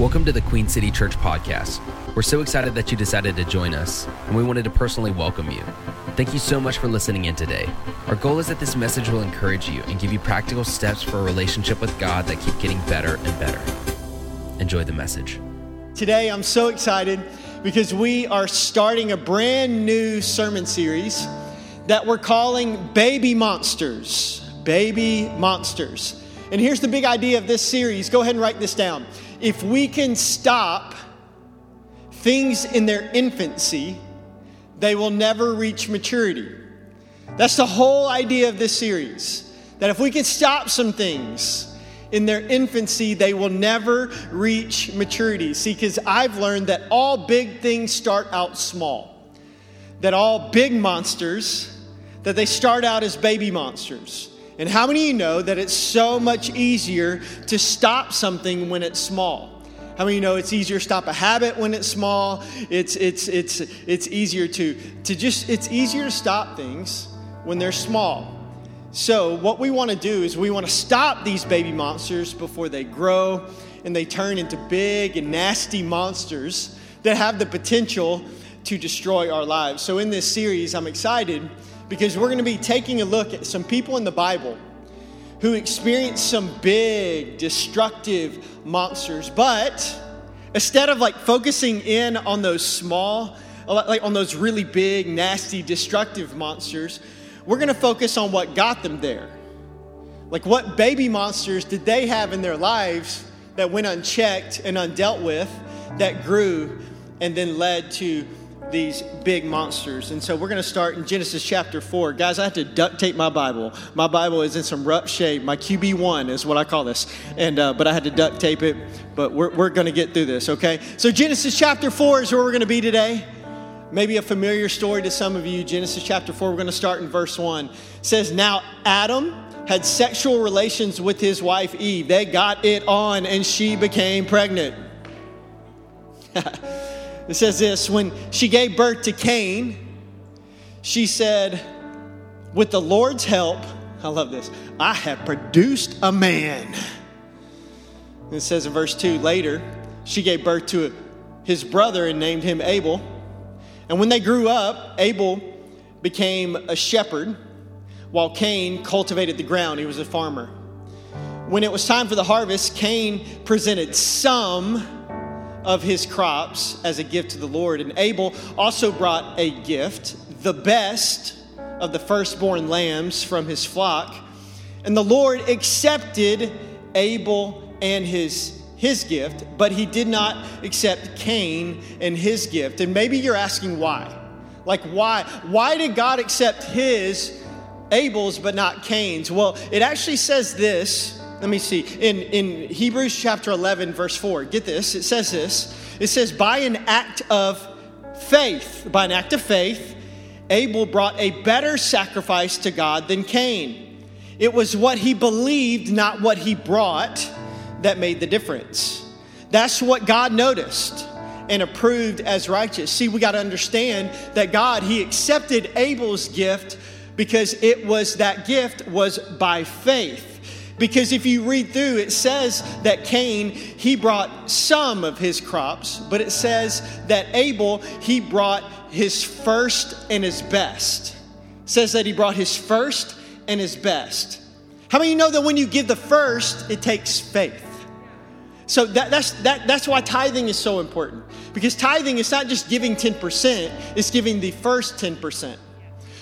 Welcome to the Queen City Church podcast. We're so excited that you decided to join us, and we wanted to personally welcome you. Thank you so much for listening in today. Our goal is that this message will encourage you and give you practical steps for a relationship with God that keep getting better and better. Enjoy the message. Today, I'm so excited because we are starting a brand new sermon series that we're calling Baby Monsters. Baby Monsters. And here's the big idea of this series. Go ahead and write this down. If we can stop things in their infancy, they will never reach maturity. That's the whole idea of this series. That if we can stop some things, in their infancy, they will never reach maturity. See, because I've learned that all big things start out small, that all big monsters, that they start out as baby monsters. And how many of you know that it's so much easier to stop something when it's small? How many of you know it's easier to stop a habit when it's small? It's, it's, it's, it's easier to, to just, it's easier to stop things when they're small. So, what we want to do is we want to stop these baby monsters before they grow and they turn into big and nasty monsters that have the potential to destroy our lives. So, in this series, I'm excited because we're going to be taking a look at some people in the Bible who experienced some big, destructive monsters, but instead of like focusing in on those small, uh, like on those really big, nasty, destructive monsters, we're going to focus on what got them there. Like, what baby monsters did they have in their lives that went unchecked and undealt with that grew and then led to these big monsters. And so we're going to start in Genesis chapter 4. Guys, I have to duct tape my Bible. My Bible is in some rough shape. My QB1 is what I call this. And uh, but I had to duct tape it, but we're we're going to get through this, okay? So Genesis chapter 4 is where we're going to be today maybe a familiar story to some of you. Genesis chapter 4, we're going to start in verse 1. It says, Now Adam had sexual relations with his wife Eve. They got it on, and she became pregnant. it says this When she gave birth to Cain, she said, With the Lord's help, I love this, I have produced a man. And it says in verse 2 later, she gave birth to his brother and named him Abel. And when they grew up, Abel became a shepherd, while Cain cultivated the ground. He was a farmer. When it was time for the harvest, Cain presented some of his crops as a gift to the Lord. And Abel also brought a gift, the best of the firstborn lambs from his flock. And the Lord accepted Abel and his his gift, but he did not accept Cain and his gift. And maybe you're asking why. Like, why? Why did God accept his, Abel's, but not Cain's? Well, it actually says this. Let me see. In, in Hebrews chapter 11, verse 4, get this. It says this. It says, by an act of faith, by an act of faith, Abel brought a better sacrifice to God than Cain. It was what he believed, not what he brought that made the difference. That's what God noticed and approved as righteous. See, we got to understand that God, He accepted Abel's gift because it was that gift was by faith. Because if you read through, it says that Cain, he brought some of his crops, but it says that Abel, he brought his first and his best. It says that he brought his first and his best. How many you know that when you give the first, it takes faith? So that, that's, that, that's why tithing is so important. Because tithing is not just giving 10%, it's giving the first 10%.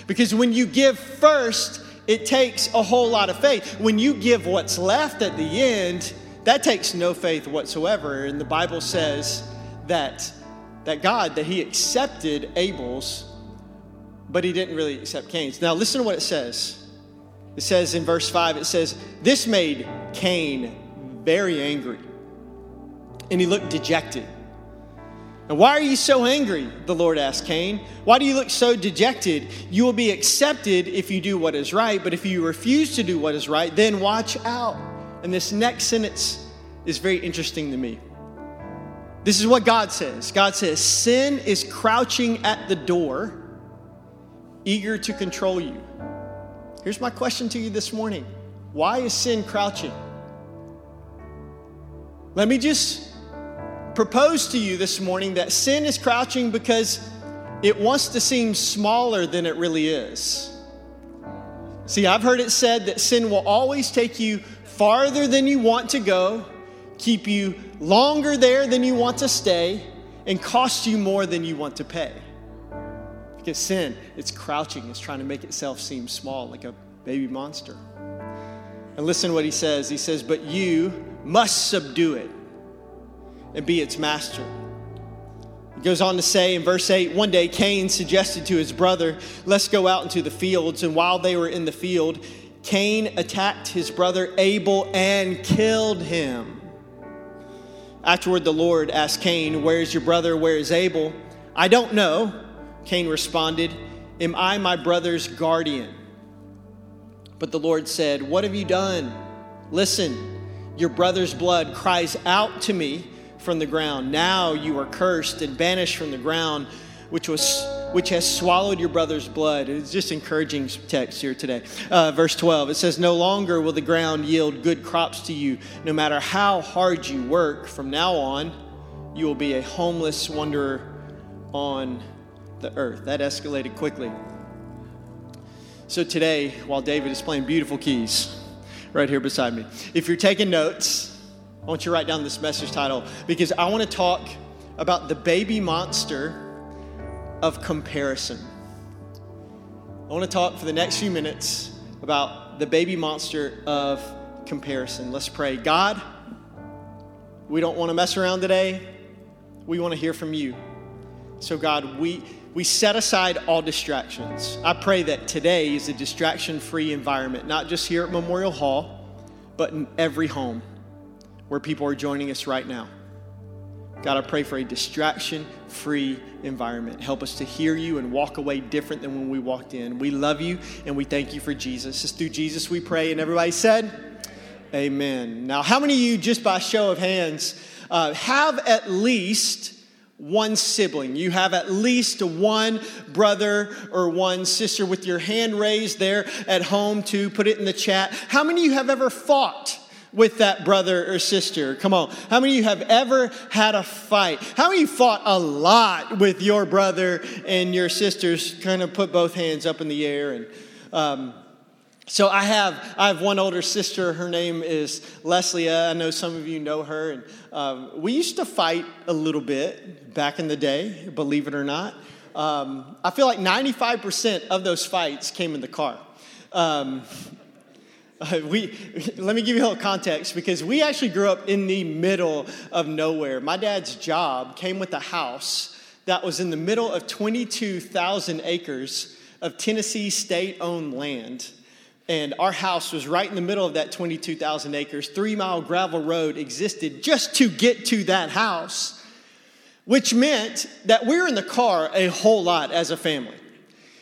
Because when you give first, it takes a whole lot of faith. When you give what's left at the end, that takes no faith whatsoever. And the Bible says that, that God, that He accepted Abel's, but He didn't really accept Cain's. Now, listen to what it says. It says in verse 5, it says, This made Cain very angry and he looked dejected. And why are you so angry? The Lord asked Cain. Why do you look so dejected? You will be accepted if you do what is right, but if you refuse to do what is right, then watch out. And this next sentence is very interesting to me. This is what God says God says, Sin is crouching at the door, eager to control you. Here's my question to you this morning Why is sin crouching? Let me just propose to you this morning that sin is crouching because it wants to seem smaller than it really is. See, I've heard it said that sin will always take you farther than you want to go, keep you longer there than you want to stay, and cost you more than you want to pay. Because sin, it's crouching, it's trying to make itself seem small, like a baby monster. And listen to what he says. He says, But you must subdue it and be its master. He goes on to say in verse 8 one day Cain suggested to his brother, Let's go out into the fields. And while they were in the field, Cain attacked his brother Abel and killed him. Afterward, the Lord asked Cain, Where is your brother? Where is Abel? I don't know. Cain responded, Am I my brother's guardian? But the Lord said, What have you done? Listen, your brother's blood cries out to me from the ground. Now you are cursed and banished from the ground, which was which has swallowed your brother's blood. It's just encouraging text here today. Uh, verse 12 it says, No longer will the ground yield good crops to you, no matter how hard you work. From now on, you will be a homeless wanderer on the earth. That escalated quickly. So today, while David is playing beautiful keys right here beside me, if you're taking notes, I want you to write down this message title because I want to talk about the baby monster of comparison. I want to talk for the next few minutes about the baby monster of comparison. Let's pray. God, we don't want to mess around today. We want to hear from you. So, God, we, we set aside all distractions. I pray that today is a distraction free environment, not just here at Memorial Hall, but in every home where people are joining us right now. God, I pray for a distraction free environment. Help us to hear you and walk away different than when we walked in. We love you and we thank you for Jesus. It's through Jesus we pray. And everybody said, Amen. Now, how many of you, just by show of hands, uh, have at least one sibling? You have at least one brother or one sister with your hand raised there at home to put it in the chat. How many of you have ever fought? With that brother or sister? Come on. How many of you have ever had a fight? How many fought a lot with your brother and your sisters? Kind of put both hands up in the air. And um, so I have I have one older sister. Her name is Leslie. I know some of you know her. And um, we used to fight a little bit back in the day, believe it or not. Um, I feel like 95% of those fights came in the car. Um, uh, we, let me give you a little context because we actually grew up in the middle of nowhere. My dad's job came with a house that was in the middle of 22,000 acres of Tennessee state owned land. And our house was right in the middle of that 22,000 acres. Three mile gravel road existed just to get to that house, which meant that we were in the car a whole lot as a family.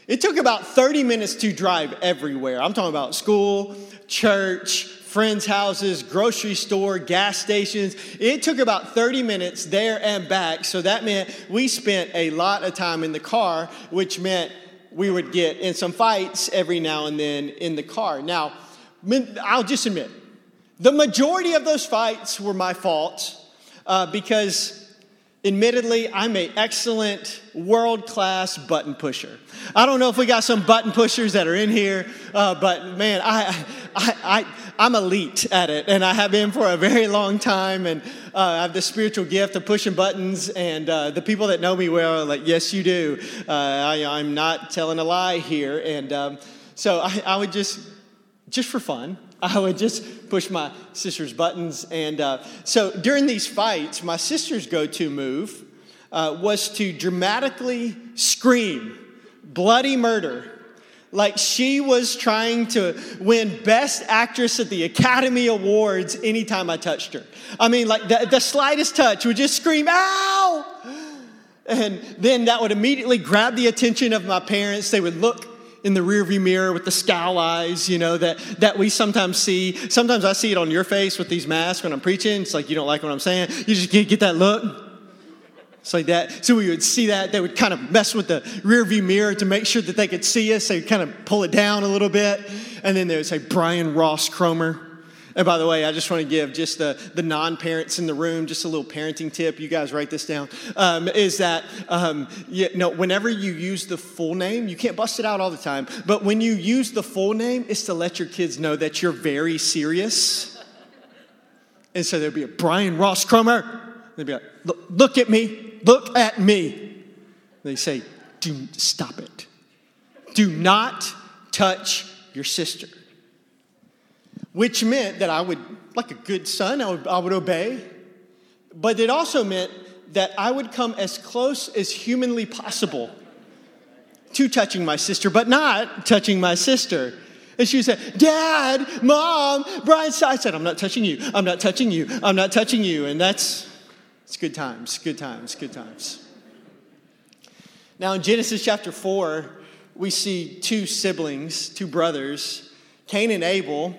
It took about 30 minutes to drive everywhere. I'm talking about school, church, friends' houses, grocery store, gas stations. It took about 30 minutes there and back. So that meant we spent a lot of time in the car, which meant we would get in some fights every now and then in the car. Now, I'll just admit, the majority of those fights were my fault uh, because Admittedly, I'm an excellent world class button pusher. I don't know if we got some button pushers that are in here, uh, but man, I, I, I, am elite at it, and I have been for a very long time. And uh, I have the spiritual gift of pushing buttons. And uh, the people that know me well are like, yes, you do. Uh, I, am not telling a lie here. And um, so I, I would just, just for fun, I would just push my sister's buttons. And uh, so during these fights, my sister's go to move uh, was to dramatically scream bloody murder. Like she was trying to win Best Actress at the Academy Awards anytime I touched her. I mean, like the, the slightest touch would just scream, ow! And then that would immediately grab the attention of my parents. They would look in the rearview mirror with the scowl eyes, you know, that, that we sometimes see. Sometimes I see it on your face with these masks when I'm preaching. It's like you don't like what I'm saying. You just get, get that look. It's like that. So we would see that. They would kind of mess with the rearview mirror to make sure that they could see us. They would kind of pull it down a little bit. And then they would say, Brian Ross Cromer. And by the way, I just want to give just the, the non parents in the room just a little parenting tip. You guys write this down. Um, is that, um, you know, whenever you use the full name, you can't bust it out all the time, but when you use the full name, it's to let your kids know that you're very serious. And so there'll be a Brian Ross Cromer. They'd be like, look, look at me, look at me. They say, do stop it. Do not touch your sister which meant that I would, like a good son, I would, I would obey. But it also meant that I would come as close as humanly possible to touching my sister, but not touching my sister. And she said, Dad, Mom, Brian, I said, I'm not touching you. I'm not touching you. I'm not touching you. And that's, it's good times, good times, good times. Now in Genesis chapter 4, we see two siblings, two brothers, Cain and Abel,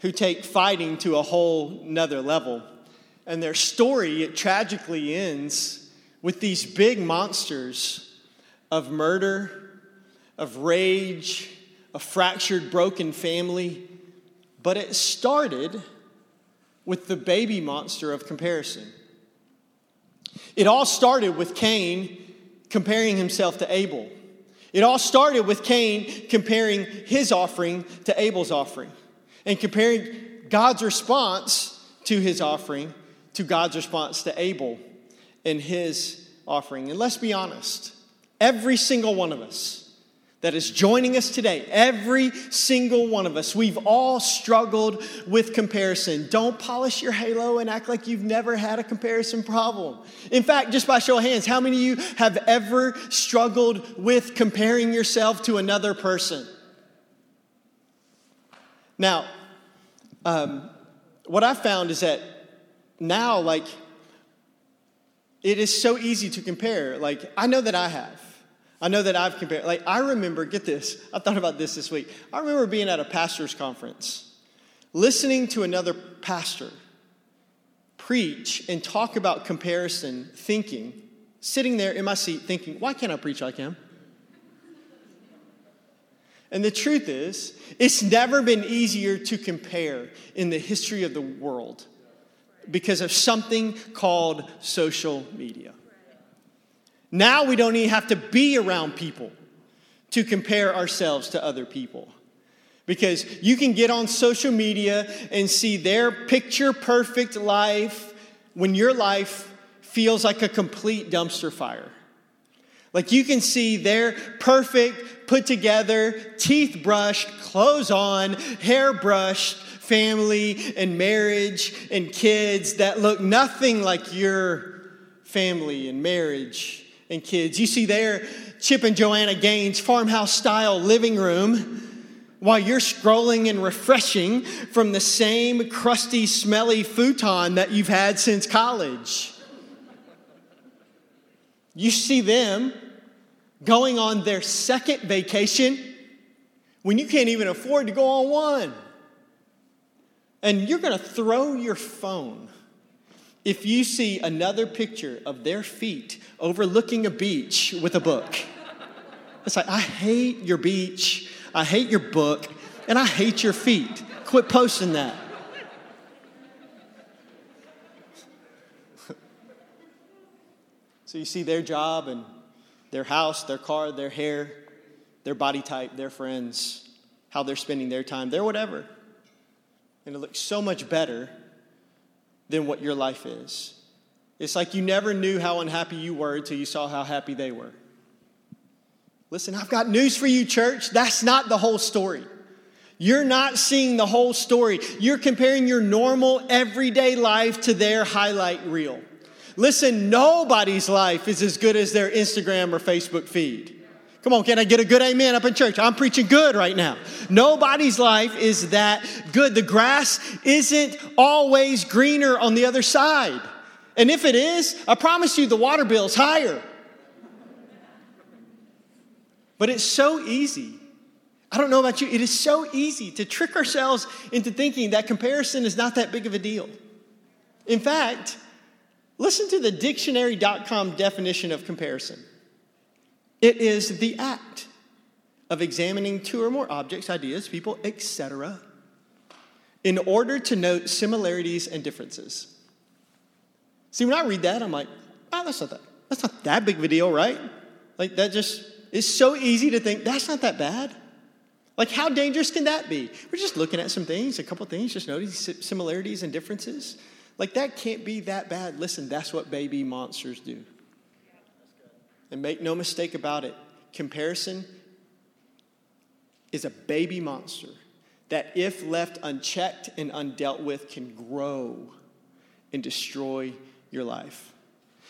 who take fighting to a whole nother level. And their story, it tragically ends with these big monsters of murder, of rage, a fractured, broken family. But it started with the baby monster of comparison. It all started with Cain comparing himself to Abel. It all started with Cain comparing his offering to Abel's offering and comparing God's response to his offering to God's response to Abel and his offering. And let's be honest, every single one of us that is joining us today, every single one of us, we've all struggled with comparison. Don't polish your halo and act like you've never had a comparison problem. In fact, just by show of hands, how many of you have ever struggled with comparing yourself to another person? Now, um, what I found is that now, like, it is so easy to compare. Like, I know that I have. I know that I've compared. Like, I remember, get this, I thought about this this week. I remember being at a pastor's conference, listening to another pastor preach and talk about comparison, thinking, sitting there in my seat thinking, why can't I preach like him? And the truth is, it's never been easier to compare in the history of the world because of something called social media. Now we don't even have to be around people to compare ourselves to other people. Because you can get on social media and see their picture perfect life when your life feels like a complete dumpster fire. Like you can see their perfect, put together, teeth brushed, clothes on, hair brushed family and marriage and kids that look nothing like your family and marriage and kids. You see their Chip and Joanna Gaines farmhouse style living room while you're scrolling and refreshing from the same crusty, smelly futon that you've had since college. You see them going on their second vacation when you can't even afford to go on one. And you're going to throw your phone if you see another picture of their feet overlooking a beach with a book. It's like, I hate your beach, I hate your book, and I hate your feet. Quit posting that. so you see their job and their house, their car, their hair, their body type, their friends, how they're spending their time, their whatever. And it looks so much better than what your life is. It's like you never knew how unhappy you were until you saw how happy they were. Listen, I've got news for you, church. That's not the whole story. You're not seeing the whole story. You're comparing your normal, everyday life to their highlight reel. Listen, nobody's life is as good as their Instagram or Facebook feed. Come on, can I get a good amen up in church? I'm preaching good right now. Nobody's life is that good. The grass isn't always greener on the other side. And if it is, I promise you the water bill's higher. But it's so easy. I don't know about you, it is so easy to trick ourselves into thinking that comparison is not that big of a deal. In fact, Listen to the dictionary.com definition of comparison it is the act of examining two or more objects, ideas, people, etc., in order to note similarities and differences. See, when I read that, I'm like, oh, that's not that, that's not that big of a deal, right? Like that just is so easy to think that's not that bad. Like, how dangerous can that be? We're just looking at some things, a couple things, just noticing similarities and differences. Like, that can't be that bad. Listen, that's what baby monsters do. And make no mistake about it, comparison is a baby monster that, if left unchecked and undealt with, can grow and destroy your life.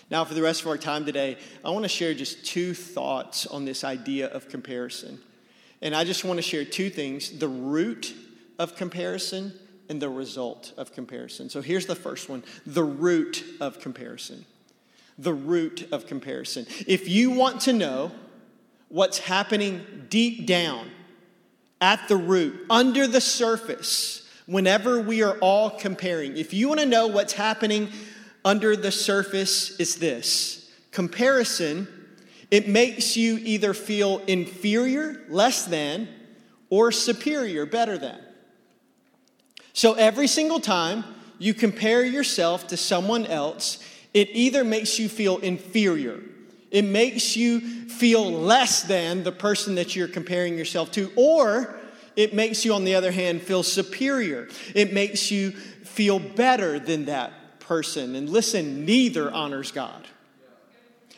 Now, for the rest of our time today, I want to share just two thoughts on this idea of comparison. And I just want to share two things the root of comparison and the result of comparison. So here's the first one the root of comparison. The root of comparison. If you want to know what's happening deep down at the root, under the surface, whenever we are all comparing, if you want to know what's happening under the surface, it's this comparison it makes you either feel inferior, less than, or superior, better than. So every single time you compare yourself to someone else, it either makes you feel inferior, it makes you feel less than the person that you're comparing yourself to, or it makes you, on the other hand, feel superior. It makes you feel better than that person. And listen, neither honors God.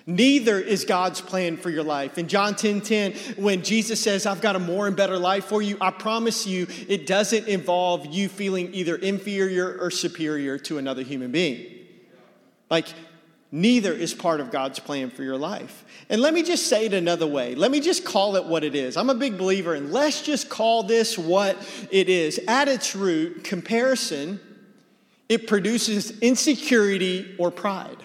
Neither is God's plan for your life. In John 10 10, when Jesus says, I've got a more and better life for you, I promise you it doesn't involve you feeling either inferior or superior to another human being. Like, neither is part of God's plan for your life. And let me just say it another way. Let me just call it what it is. I'm a big believer and let's just call this what it is. At its root, comparison, it produces insecurity or pride.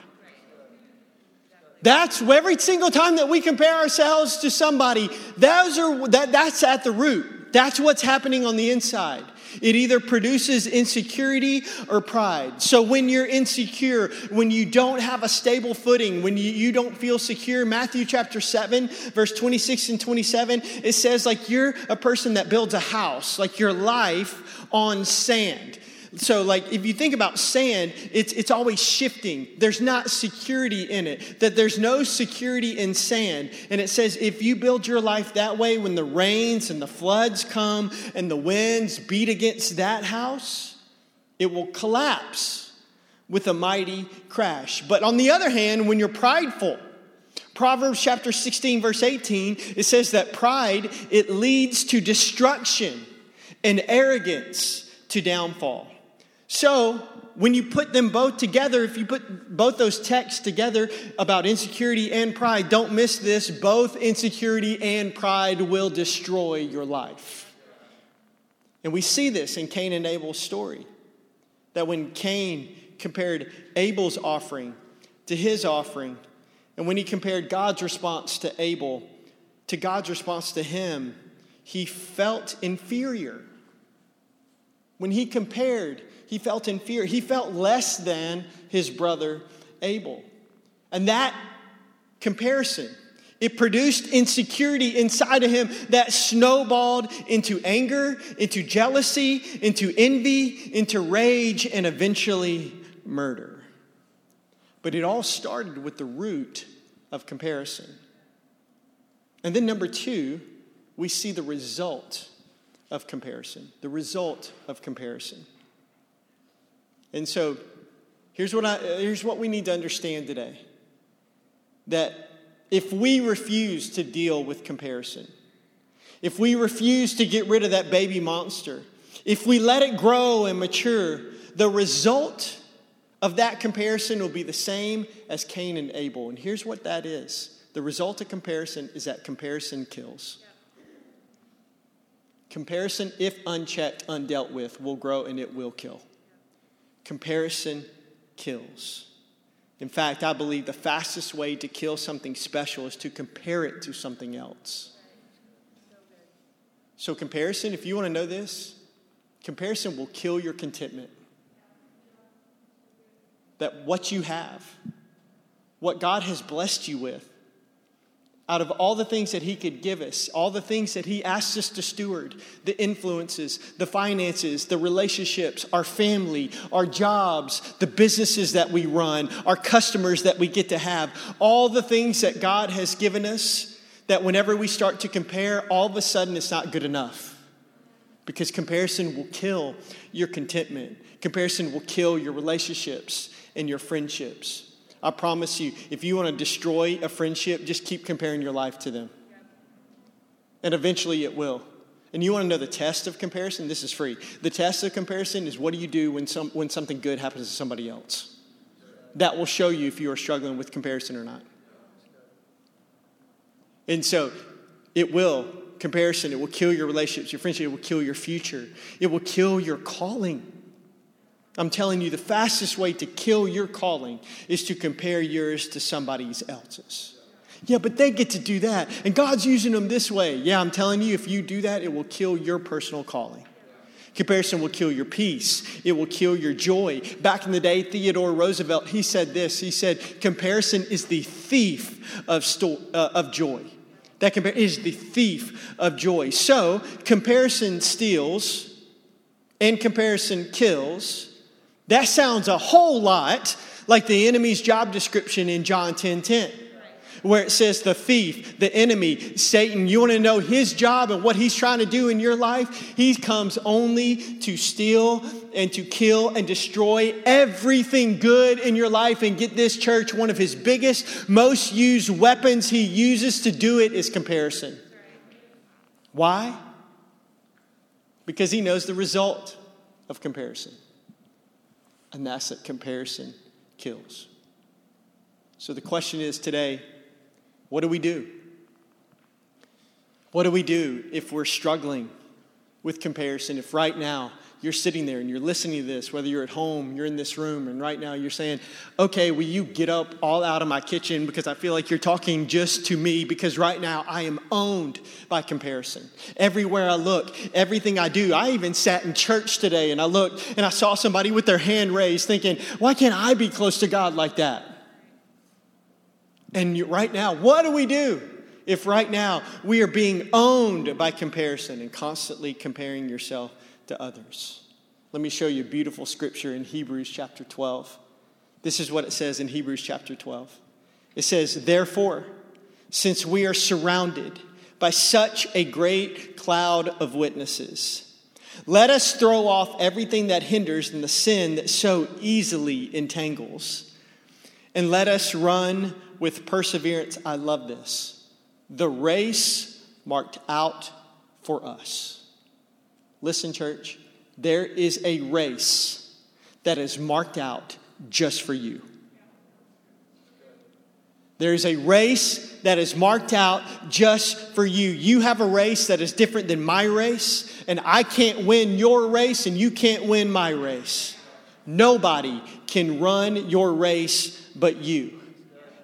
That's every single time that we compare ourselves to somebody, those are, that, that's at the root. That's what's happening on the inside. It either produces insecurity or pride. So when you're insecure, when you don't have a stable footing, when you, you don't feel secure, Matthew chapter 7, verse 26 and 27, it says like you're a person that builds a house, like your life on sand. So, like, if you think about sand, it's, it's always shifting. There's not security in it, that there's no security in sand. And it says, if you build your life that way, when the rains and the floods come and the winds beat against that house, it will collapse with a mighty crash. But on the other hand, when you're prideful, Proverbs chapter 16, verse 18, it says that pride, it leads to destruction and arrogance to downfall. So, when you put them both together, if you put both those texts together about insecurity and pride, don't miss this. Both insecurity and pride will destroy your life. And we see this in Cain and Abel's story. That when Cain compared Abel's offering to his offering, and when he compared God's response to Abel to God's response to him, he felt inferior. When he compared he felt in fear. He felt less than his brother Abel. And that comparison, it produced insecurity inside of him that snowballed into anger, into jealousy, into envy, into rage, and eventually murder. But it all started with the root of comparison. And then, number two, we see the result of comparison. The result of comparison. And so here's what, I, here's what we need to understand today that if we refuse to deal with comparison, if we refuse to get rid of that baby monster, if we let it grow and mature, the result of that comparison will be the same as Cain and Abel. And here's what that is the result of comparison is that comparison kills. Comparison, if unchecked, undealt with, will grow and it will kill. Comparison kills. In fact, I believe the fastest way to kill something special is to compare it to something else. So, comparison, if you want to know this, comparison will kill your contentment. That what you have, what God has blessed you with, out of all the things that He could give us, all the things that He asks us to steward the influences, the finances, the relationships, our family, our jobs, the businesses that we run, our customers that we get to have, all the things that God has given us, that whenever we start to compare, all of a sudden it's not good enough. Because comparison will kill your contentment, comparison will kill your relationships and your friendships. I promise you, if you want to destroy a friendship, just keep comparing your life to them. And eventually it will. And you want to know the test of comparison? This is free. The test of comparison is what do you do when, some, when something good happens to somebody else? That will show you if you are struggling with comparison or not. And so it will, comparison, it will kill your relationships, your friendship, it will kill your future, it will kill your calling. I'm telling you, the fastest way to kill your calling is to compare yours to somebody else's. Yeah, but they get to do that. And God's using them this way. Yeah, I'm telling you, if you do that, it will kill your personal calling. Comparison will kill your peace. It will kill your joy. Back in the day, Theodore Roosevelt, he said this. He said, comparison is the thief of, sto- uh, of joy. That compar- is the thief of joy. So, comparison steals and comparison kills that sounds a whole lot like the enemy's job description in John 10 10, where it says the thief, the enemy, Satan, you want to know his job and what he's trying to do in your life? He comes only to steal and to kill and destroy everything good in your life. And get this, church, one of his biggest, most used weapons he uses to do it is comparison. Why? Because he knows the result of comparison and that's that comparison kills. So the question is today what do we do? What do we do if we're struggling with comparison? If right now you're sitting there and you're listening to this, whether you're at home, you're in this room, and right now you're saying, okay, will you get up all out of my kitchen because I feel like you're talking just to me because right now I am owned by comparison. Everywhere I look, everything I do, I even sat in church today and I looked and I saw somebody with their hand raised thinking, why can't I be close to God like that? And right now, what do we do? If right now we are being owned by comparison and constantly comparing yourself to others. Let me show you a beautiful scripture in Hebrews chapter 12. This is what it says in Hebrews chapter 12. It says, Therefore, since we are surrounded by such a great cloud of witnesses, let us throw off everything that hinders and the sin that so easily entangles. And let us run with perseverance. I love this. The race marked out for us. Listen, church, there is a race that is marked out just for you. There is a race that is marked out just for you. You have a race that is different than my race, and I can't win your race, and you can't win my race. Nobody can run your race but you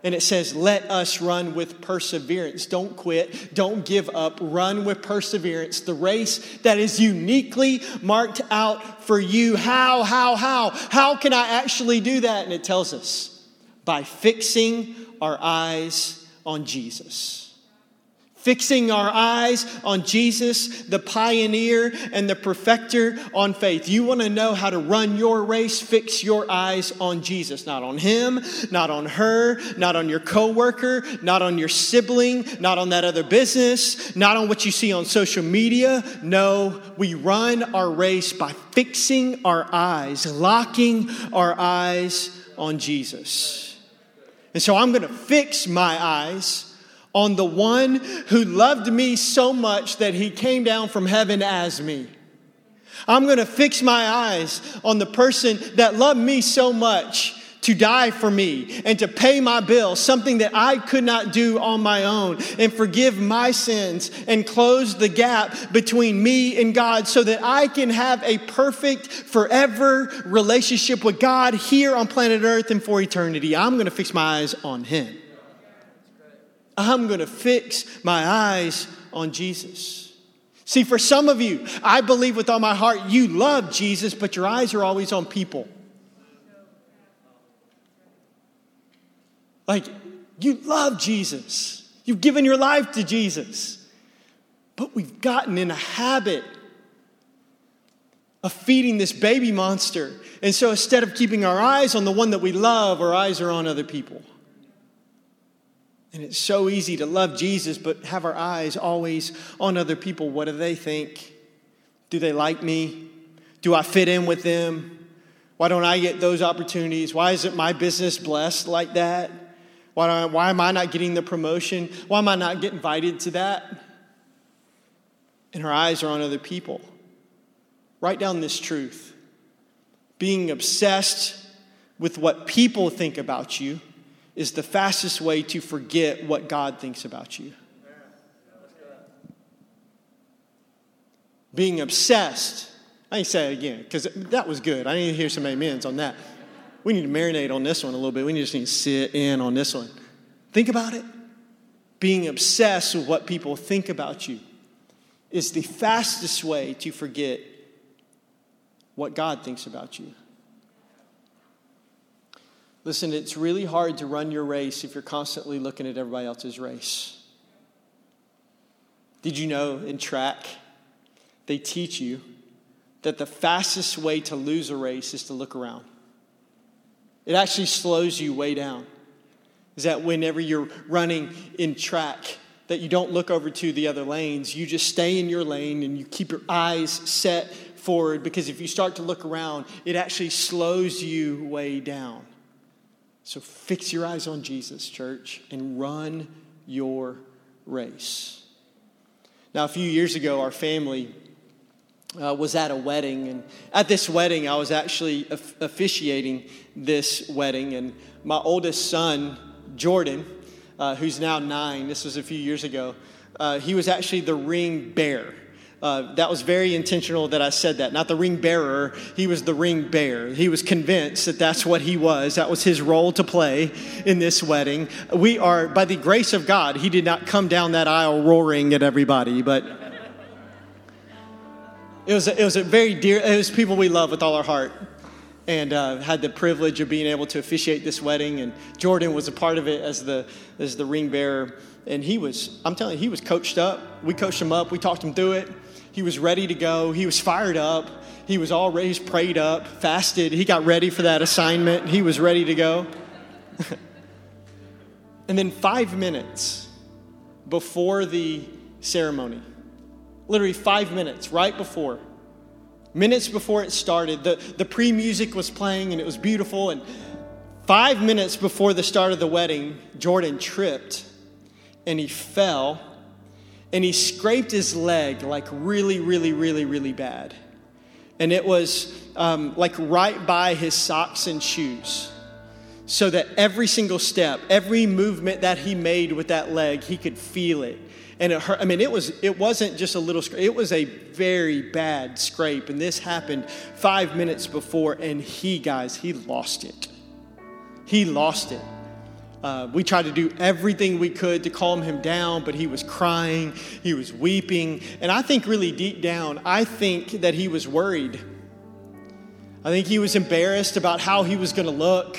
and it says, Let us run with perseverance. Don't quit. Don't give up. Run with perseverance. The race that is uniquely marked out for you. How, how, how? How can I actually do that? And it tells us by fixing our eyes on Jesus fixing our eyes on Jesus, the pioneer and the perfecter on faith. You want to know how to run your race? Fix your eyes on Jesus, not on him, not on her, not on your coworker, not on your sibling, not on that other business, not on what you see on social media. No, we run our race by fixing our eyes, locking our eyes on Jesus. And so I'm going to fix my eyes on the one who loved me so much that he came down from heaven as me. I'm going to fix my eyes on the person that loved me so much to die for me and to pay my bill, something that I could not do on my own, and forgive my sins and close the gap between me and God so that I can have a perfect, forever relationship with God here on planet Earth and for eternity. I'm going to fix my eyes on Him. I'm going to fix my eyes on Jesus. See, for some of you, I believe with all my heart you love Jesus, but your eyes are always on people. Like, you love Jesus. You've given your life to Jesus. But we've gotten in a habit of feeding this baby monster. And so instead of keeping our eyes on the one that we love, our eyes are on other people. And it's so easy to love Jesus, but have our eyes always on other people. What do they think? Do they like me? Do I fit in with them? Why don't I get those opportunities? Why isn't my business blessed like that? Why, I, why am I not getting the promotion? Why am I not getting invited to that? And our eyes are on other people. Write down this truth. Being obsessed with what people think about you is the fastest way to forget what God thinks about you. Being obsessed. I to say it again because that was good. I need to hear some amens on that. We need to marinate on this one a little bit. We just need to sit in on this one. Think about it. Being obsessed with what people think about you is the fastest way to forget what God thinks about you. Listen, it's really hard to run your race if you're constantly looking at everybody else's race. Did you know in track, they teach you that the fastest way to lose a race is to look around? It actually slows you way down. Is that whenever you're running in track, that you don't look over to the other lanes, you just stay in your lane and you keep your eyes set forward because if you start to look around, it actually slows you way down. So fix your eyes on Jesus, church, and run your race. Now, a few years ago, our family uh, was at a wedding, and at this wedding, I was actually officiating this wedding, and my oldest son, Jordan, uh, who's now nine, this was a few years ago, uh, he was actually the ring bearer. Uh, that was very intentional that I said that. Not the ring bearer, he was the ring bearer. He was convinced that that's what he was. That was his role to play in this wedding. We are, by the grace of God, he did not come down that aisle roaring at everybody, but it was, a, it was a very dear, it was people we love with all our heart. And uh, had the privilege of being able to officiate this wedding. And Jordan was a part of it as the, as the ring bearer. And he was, I'm telling you, he was coached up. We coached him up, we talked him through it. He was ready to go. He was fired up. He was all raised, prayed up, fasted. He got ready for that assignment. He was ready to go. and then five minutes before the ceremony, literally five minutes right before, minutes before it started, the, the pre music was playing and it was beautiful. And five minutes before the start of the wedding, Jordan tripped and he fell and he scraped his leg like really, really, really, really bad. And it was um, like right by his socks and shoes. So that every single step, every movement that he made with that leg, he could feel it. And it hurt. I mean, it was it wasn't just a little scrape, it was a very bad scrape. And this happened five minutes before, and he, guys, he lost it. He lost it. Uh, we tried to do everything we could to calm him down, but he was crying, he was weeping. And I think, really deep down, I think that he was worried. I think he was embarrassed about how he was going to look.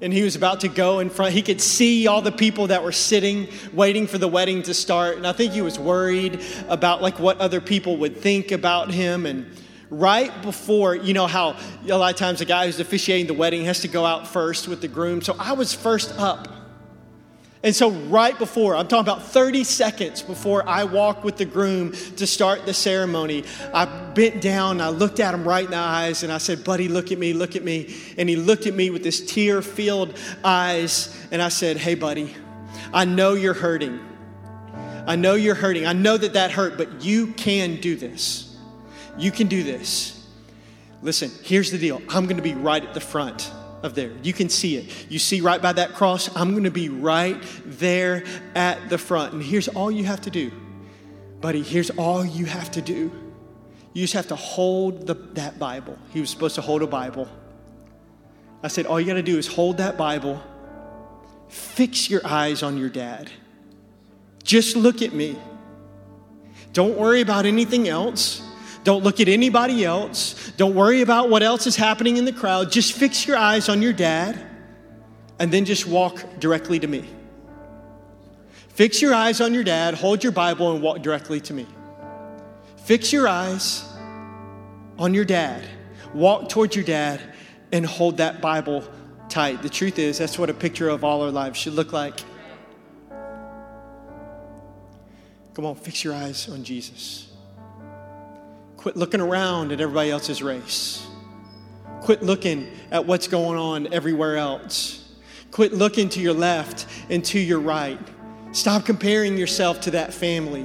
And he was about to go in front. He could see all the people that were sitting, waiting for the wedding to start. And I think he was worried about like what other people would think about him. And right before, you know how a lot of times the guy who's officiating the wedding has to go out first with the groom. So I was first up. And so, right before, I'm talking about 30 seconds before I walk with the groom to start the ceremony, I bent down, and I looked at him right in the eyes, and I said, Buddy, look at me, look at me. And he looked at me with his tear filled eyes, and I said, Hey, buddy, I know you're hurting. I know you're hurting. I know that that hurt, but you can do this. You can do this. Listen, here's the deal I'm going to be right at the front of there. You can see it. You see right by that cross? I'm going to be right there at the front. And here's all you have to do, buddy. Here's all you have to do. You just have to hold the, that Bible. He was supposed to hold a Bible. I said, all you got to do is hold that Bible, fix your eyes on your dad. Just look at me. Don't worry about anything else. Don't look at anybody else. Don't worry about what else is happening in the crowd. Just fix your eyes on your dad and then just walk directly to me. Fix your eyes on your dad, hold your Bible, and walk directly to me. Fix your eyes on your dad, walk towards your dad, and hold that Bible tight. The truth is, that's what a picture of all our lives should look like. Come on, fix your eyes on Jesus. Quit looking around at everybody else's race. Quit looking at what's going on everywhere else. Quit looking to your left and to your right. Stop comparing yourself to that family.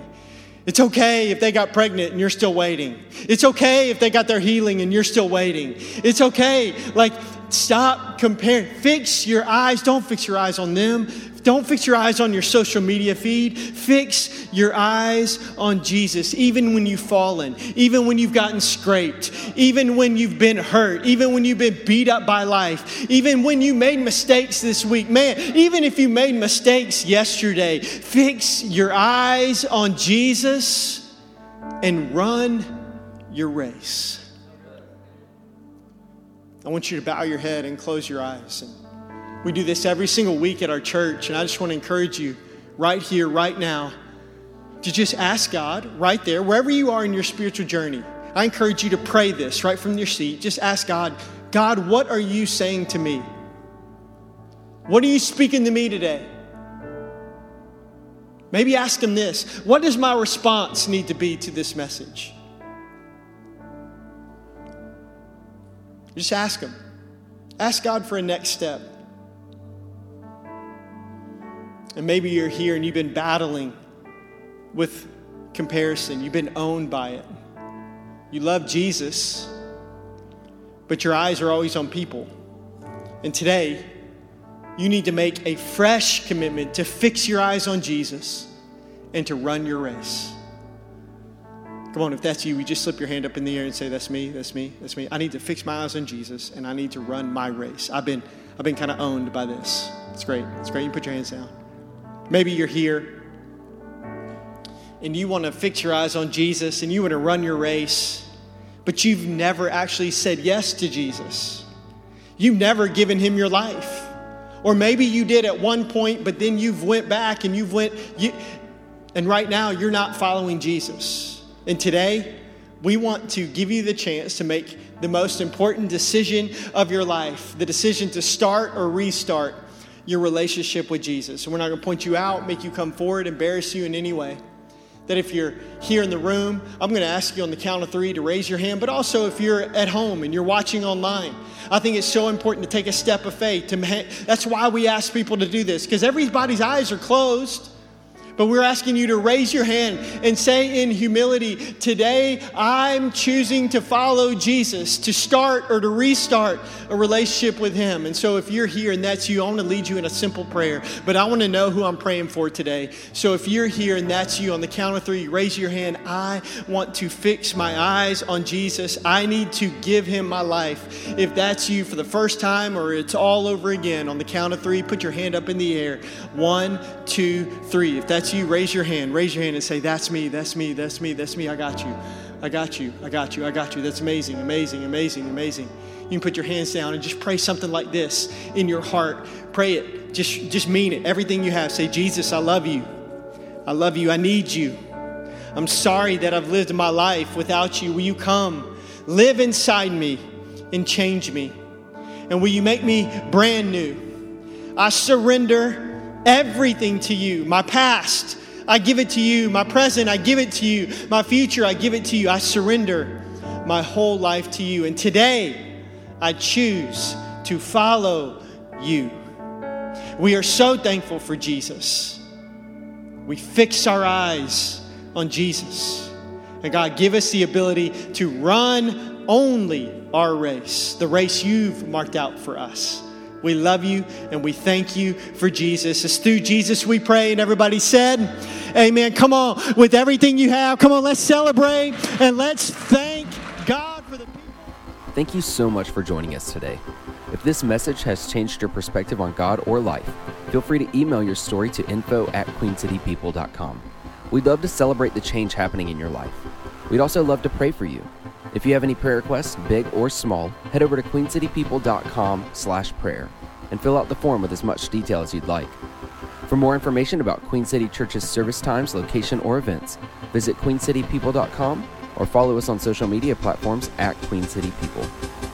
It's okay if they got pregnant and you're still waiting. It's okay if they got their healing and you're still waiting. It's okay. Like, stop comparing. Fix your eyes. Don't fix your eyes on them. Don't fix your eyes on your social media feed. Fix your eyes on Jesus, even when you've fallen, even when you've gotten scraped, even when you've been hurt, even when you've been beat up by life, even when you made mistakes this week. Man, even if you made mistakes yesterday, fix your eyes on Jesus and run your race. I want you to bow your head and close your eyes. And we do this every single week at our church, and I just want to encourage you right here, right now, to just ask God right there, wherever you are in your spiritual journey. I encourage you to pray this right from your seat. Just ask God, God, what are you saying to me? What are you speaking to me today? Maybe ask him this What does my response need to be to this message? Just ask him. Ask God for a next step. And maybe you're here and you've been battling with comparison, you've been owned by it. You love Jesus, but your eyes are always on people. And today, you need to make a fresh commitment to fix your eyes on Jesus and to run your race. Come on, if that's you, we just slip your hand up in the air and say, That's me, that's me, that's me. I need to fix my eyes on Jesus and I need to run my race. I've been, I've been kind of owned by this. It's great. It's great. You put your hands down. Maybe you're here and you want to fix your eyes on Jesus and you want to run your race, but you've never actually said yes to Jesus. You've never given him your life. Or maybe you did at one point, but then you've went back and you've went you, and right now you're not following Jesus. And today, we want to give you the chance to make the most important decision of your life, the decision to start or restart your relationship with Jesus. And we're not going to point you out, make you come forward, embarrass you in any way. That if you're here in the room, I'm going to ask you on the count of three to raise your hand, but also if you're at home and you're watching online, I think it's so important to take a step of faith. To, that's why we ask people to do this, because everybody's eyes are closed. But we're asking you to raise your hand and say in humility, Today I'm choosing to follow Jesus, to start or to restart a relationship with Him. And so if you're here and that's you, I want to lead you in a simple prayer, but I want to know who I'm praying for today. So if you're here and that's you, on the count of three, raise your hand. I want to fix my eyes on Jesus. I need to give Him my life. If that's you for the first time or it's all over again, on the count of three, put your hand up in the air. One, two, three. If that's that's you, raise your hand. Raise your hand and say, That's me, that's me, that's me, that's me. I got you. I got you. I got you. I got you. That's amazing, amazing, amazing, amazing. You can put your hands down and just pray something like this in your heart. Pray it. Just, just mean it. Everything you have. Say, Jesus, I love you. I love you. I need you. I'm sorry that I've lived my life without you. Will you come, live inside me, and change me? And will you make me brand new? I surrender everything to you. My past, I give it to you. My present, I give it to you. My future, I give it to you. I surrender my whole life to you. And today, I choose to follow you. We are so thankful for Jesus. We fix our eyes on Jesus. And God, give us the ability to run only our race, the race you've marked out for us. We love you and we thank you for Jesus. It's through Jesus we pray. And everybody said, Amen. Come on, with everything you have, come on, let's celebrate and let's thank God for the people. Thank you so much for joining us today. If this message has changed your perspective on God or life, feel free to email your story to info at queencitypeople.com. We'd love to celebrate the change happening in your life. We'd also love to pray for you. If you have any prayer requests, big or small, head over to queencitypeople.com slash prayer and fill out the form with as much detail as you'd like. For more information about Queen City Church's service times, location, or events, visit queencitypeople.com or follow us on social media platforms at queencitypeople.